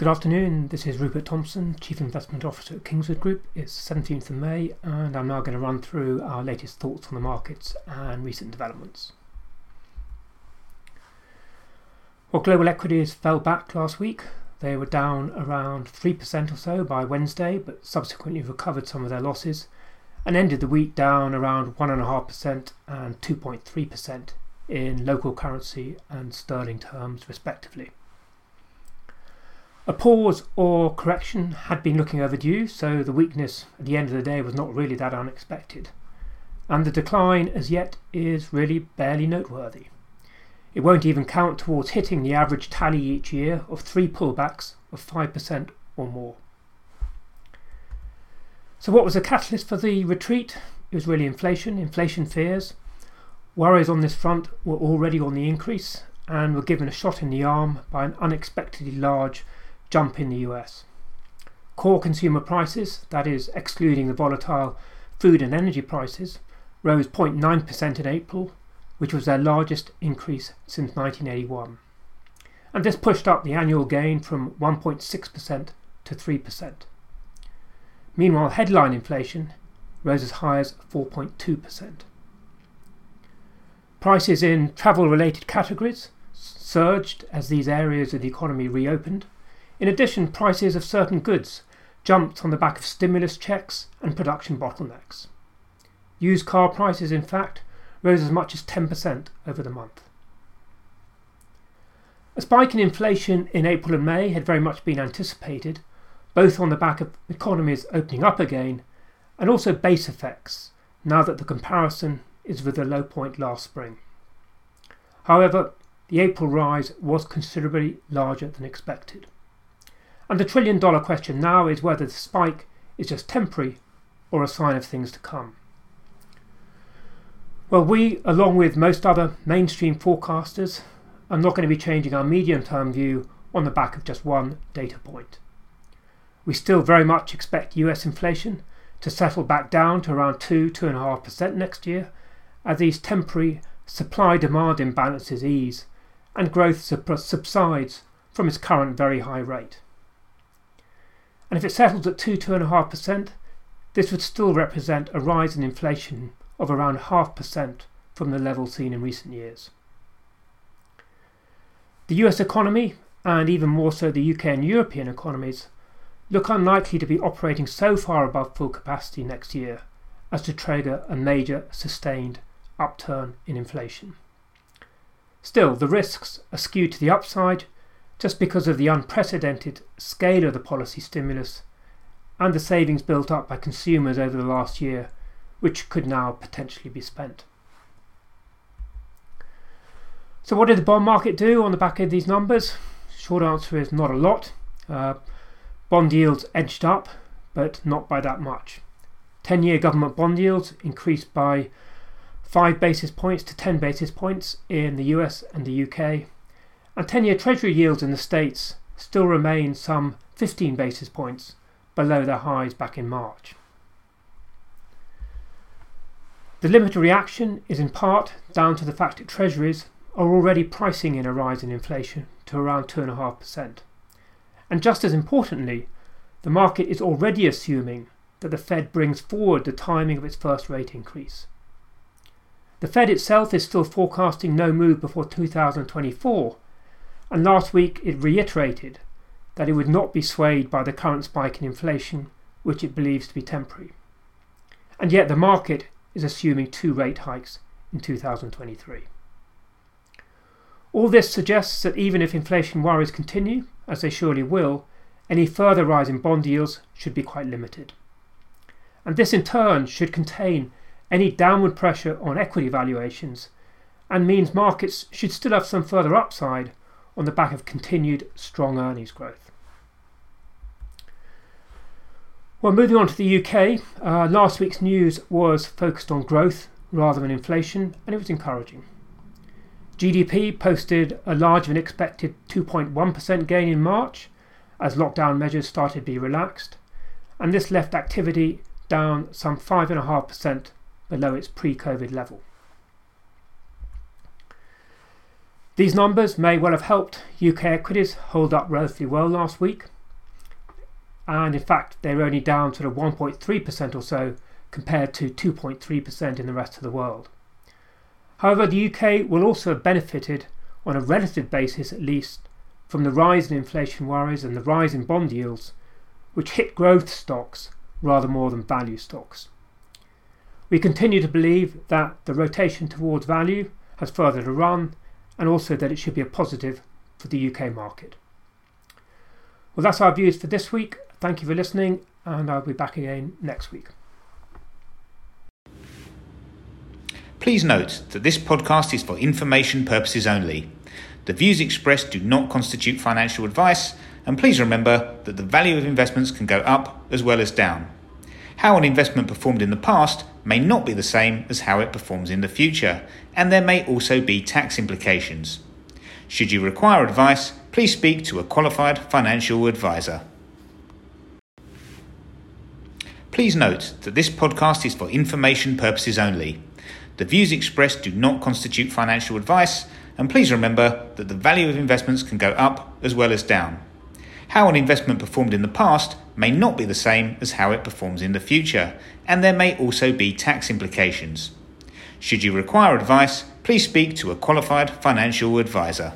Good afternoon, this is Rupert Thompson, Chief Investment Officer at Kingswood Group. It's 17th of May, and I'm now going to run through our latest thoughts on the markets and recent developments. Well, global equities fell back last week. They were down around 3% or so by Wednesday, but subsequently recovered some of their losses and ended the week down around 1.5% and 2.3% in local currency and sterling terms, respectively. A pause or correction had been looking overdue, so the weakness at the end of the day was not really that unexpected. And the decline as yet is really barely noteworthy. It won't even count towards hitting the average tally each year of three pullbacks of 5% or more. So, what was the catalyst for the retreat? It was really inflation, inflation fears. Worries on this front were already on the increase and were given a shot in the arm by an unexpectedly large jump in the US. Core consumer prices, that is, excluding the volatile food and energy prices, rose 0.9% in April, which was their largest increase since 1981. And this pushed up the annual gain from 1.6% to 3%. Meanwhile, headline inflation rose as high as 4.2%. Prices in travel related categories surged as these areas of the economy reopened. In addition, prices of certain goods jumped on the back of stimulus checks and production bottlenecks. Used car prices, in fact, rose as much as 10% over the month. A spike in inflation in April and May had very much been anticipated, both on the back of economies opening up again and also base effects now that the comparison is with the low point last spring. However, the April rise was considerably larger than expected. And the trillion dollar question now is whether the spike is just temporary or a sign of things to come. Well, we, along with most other mainstream forecasters, are not going to be changing our medium term view on the back of just one data point. We still very much expect US inflation to settle back down to around 2 2.5% next year as these temporary supply demand imbalances ease and growth subsides from its current very high rate. And if it settles at 2 2.5%, this would still represent a rise in inflation of around half percent from the level seen in recent years. The US economy, and even more so the UK and European economies, look unlikely to be operating so far above full capacity next year as to trigger a major sustained upturn in inflation. Still, the risks are skewed to the upside just because of the unprecedented scale of the policy stimulus and the savings built up by consumers over the last year, which could now potentially be spent. So, what did the bond market do on the back of these numbers? Short answer is not a lot. Uh, bond yields edged up, but not by that much. 10 year government bond yields increased by 5 basis points to 10 basis points in the US and the UK, and 10 year Treasury yields in the States still remain some 15 basis points below their highs back in March. The limited reaction is in part down to the fact that Treasuries are already pricing in a rise in inflation to around 2.5%. And just as importantly, the market is already assuming that the Fed brings forward the timing of its first rate increase. The Fed itself is still forecasting no move before 2024, and last week it reiterated that it would not be swayed by the current spike in inflation, which it believes to be temporary. And yet the market is assuming two rate hikes in 2023. All this suggests that even if inflation worries continue, as they surely will, any further rise in bond yields should be quite limited. And this in turn should contain any downward pressure on equity valuations and means markets should still have some further upside on the back of continued strong earnings growth. Well, moving on to the UK, uh, last week's news was focused on growth rather than inflation, and it was encouraging. GDP posted a larger than expected 2.1% gain in March as lockdown measures started to be relaxed, and this left activity down some 5.5% below its pre Covid level. These numbers may well have helped UK equities hold up relatively well last week, and in fact, they're only down sort of 1.3% or so compared to 2.3% in the rest of the world. However, the UK will also have benefited, on a relative basis at least, from the rise in inflation worries and the rise in bond yields, which hit growth stocks rather more than value stocks. We continue to believe that the rotation towards value has further to run and also that it should be a positive for the UK market. Well, that's our views for this week. Thank you for listening, and I'll be back again next week. Please note that this podcast is for information purposes only. The views expressed do not constitute financial advice, and please remember that the value of investments can go up as well as down. How an investment performed in the past may not be the same as how it performs in the future, and there may also be tax implications. Should you require advice, please speak to a qualified financial advisor. Please note that this podcast is for information purposes only. The views expressed do not constitute financial advice, and please remember that the value of investments can go up as well as down. How an investment performed in the past may not be the same as how it performs in the future, and there may also be tax implications. Should you require advice, please speak to a qualified financial advisor.